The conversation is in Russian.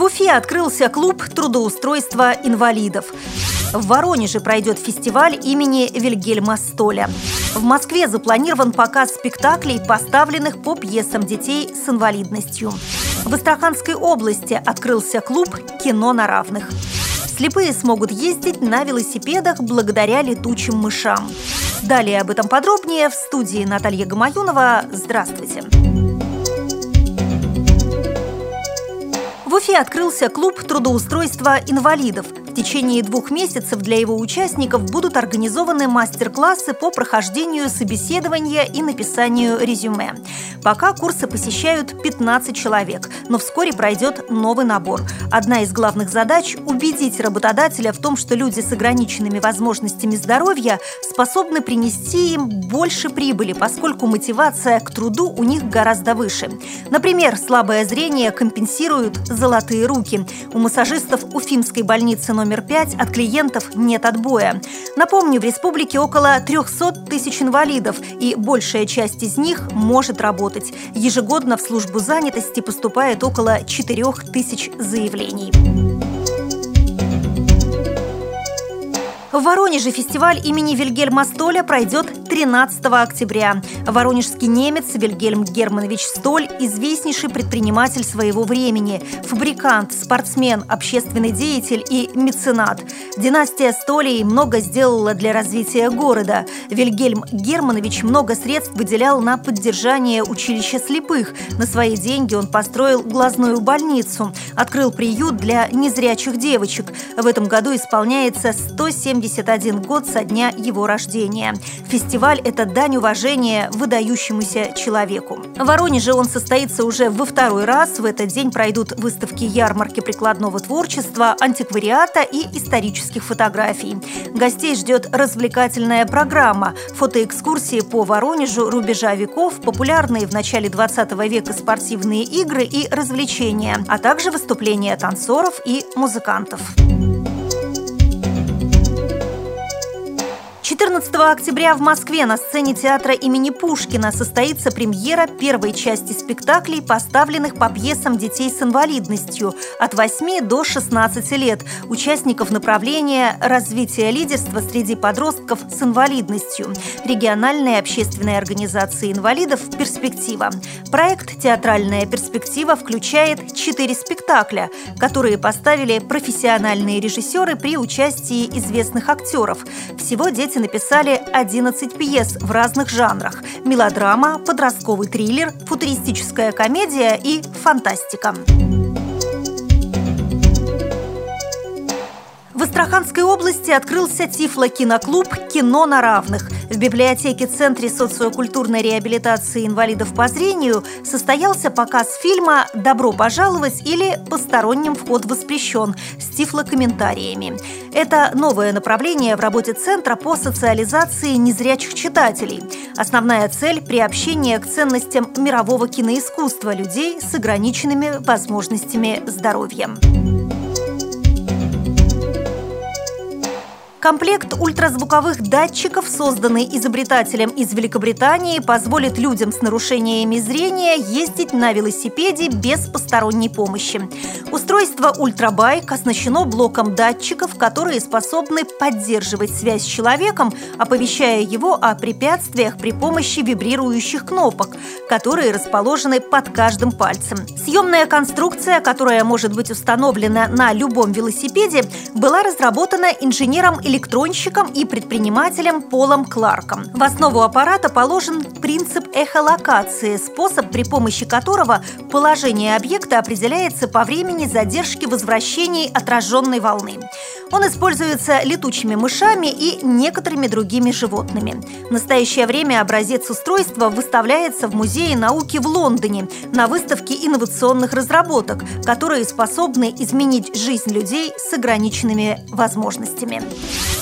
В Уфе открылся клуб трудоустройства инвалидов. В Воронеже пройдет фестиваль имени Вильгельма Столя. В Москве запланирован показ спектаклей, поставленных по пьесам детей с инвалидностью. В Астраханской области открылся клуб «Кино на равных». Слепые смогут ездить на велосипедах благодаря летучим мышам. Далее об этом подробнее в студии Наталья Гамаюнова. Здравствуйте! В Уфе открылся клуб трудоустройства инвалидов – в течение двух месяцев для его участников будут организованы мастер-классы по прохождению собеседования и написанию резюме. Пока курсы посещают 15 человек, но вскоре пройдет новый набор. Одна из главных задач – убедить работодателя в том, что люди с ограниченными возможностями здоровья способны принести им больше прибыли, поскольку мотивация к труду у них гораздо выше. Например, слабое зрение компенсируют золотые руки. У массажистов Уфимской больницы номер 5 от клиентов нет отбоя. Напомню, в республике около 300 тысяч инвалидов, и большая часть из них может работать. Ежегодно в службу занятости поступает около 4 тысяч заявлений. В Воронеже фестиваль имени Вильгельма Столя пройдет 13 октября. Воронежский немец Вильгельм Германович Столь – известнейший предприниматель своего времени, фабрикант, спортсмен, общественный деятель и меценат. Династия Столей много сделала для развития города. Вильгельм Германович много средств выделял на поддержание училища слепых. На свои деньги он построил глазную больницу, открыл приют для незрячих девочек. В этом году исполняется 170 71 год со дня его рождения. Фестиваль – это дань уважения выдающемуся человеку. В Воронеже он состоится уже во второй раз. В этот день пройдут выставки ярмарки прикладного творчества, антиквариата и исторических фотографий. Гостей ждет развлекательная программа, фотоэкскурсии по Воронежу рубежа веков, популярные в начале 20 века спортивные игры и развлечения, а также выступления танцоров и музыкантов. 14 октября в Москве на сцене театра имени Пушкина состоится премьера первой части спектаклей, поставленных по пьесам детей с инвалидностью от 8 до 16 лет, участников направления развития лидерства среди подростков с инвалидностью, региональной общественной организации инвалидов «Перспектива». Проект «Театральная перспектива» включает четыре спектакля, которые поставили профессиональные режиссеры при участии известных актеров. Всего дети написали 11 пьес в разных жанрах – мелодрама, подростковый триллер, футуристическая комедия и фантастика. В Астраханской области открылся Тифло-киноклуб «Кино на равных». В библиотеке Центре социокультурной реабилитации инвалидов по зрению состоялся показ фильма «Добро пожаловать» или «Посторонним вход воспрещен» с тифлокомментариями. Это новое направление в работе Центра по социализации незрячих читателей. Основная цель – приобщение к ценностям мирового киноискусства людей с ограниченными возможностями здоровья. Комплект ультразвуковых датчиков, созданный изобретателем из Великобритании, позволит людям с нарушениями зрения ездить на велосипеде без посторонней помощи. Устройство «Ультрабайк» оснащено блоком датчиков, которые способны поддерживать связь с человеком, оповещая его о препятствиях при помощи вибрирующих кнопок, которые расположены под каждым пальцем. Съемная конструкция, которая может быть установлена на любом велосипеде, была разработана инженером электронщиком и предпринимателем Полом Кларком. В основу аппарата положен принцип эхолокации, способ, при помощи которого положение объекта определяется по времени задержки возвращений отраженной волны. Он используется летучими мышами и некоторыми другими животными. В настоящее время образец устройства выставляется в Музее науки в Лондоне на выставке инновационных разработок, которые способны изменить жизнь людей с ограниченными возможностями.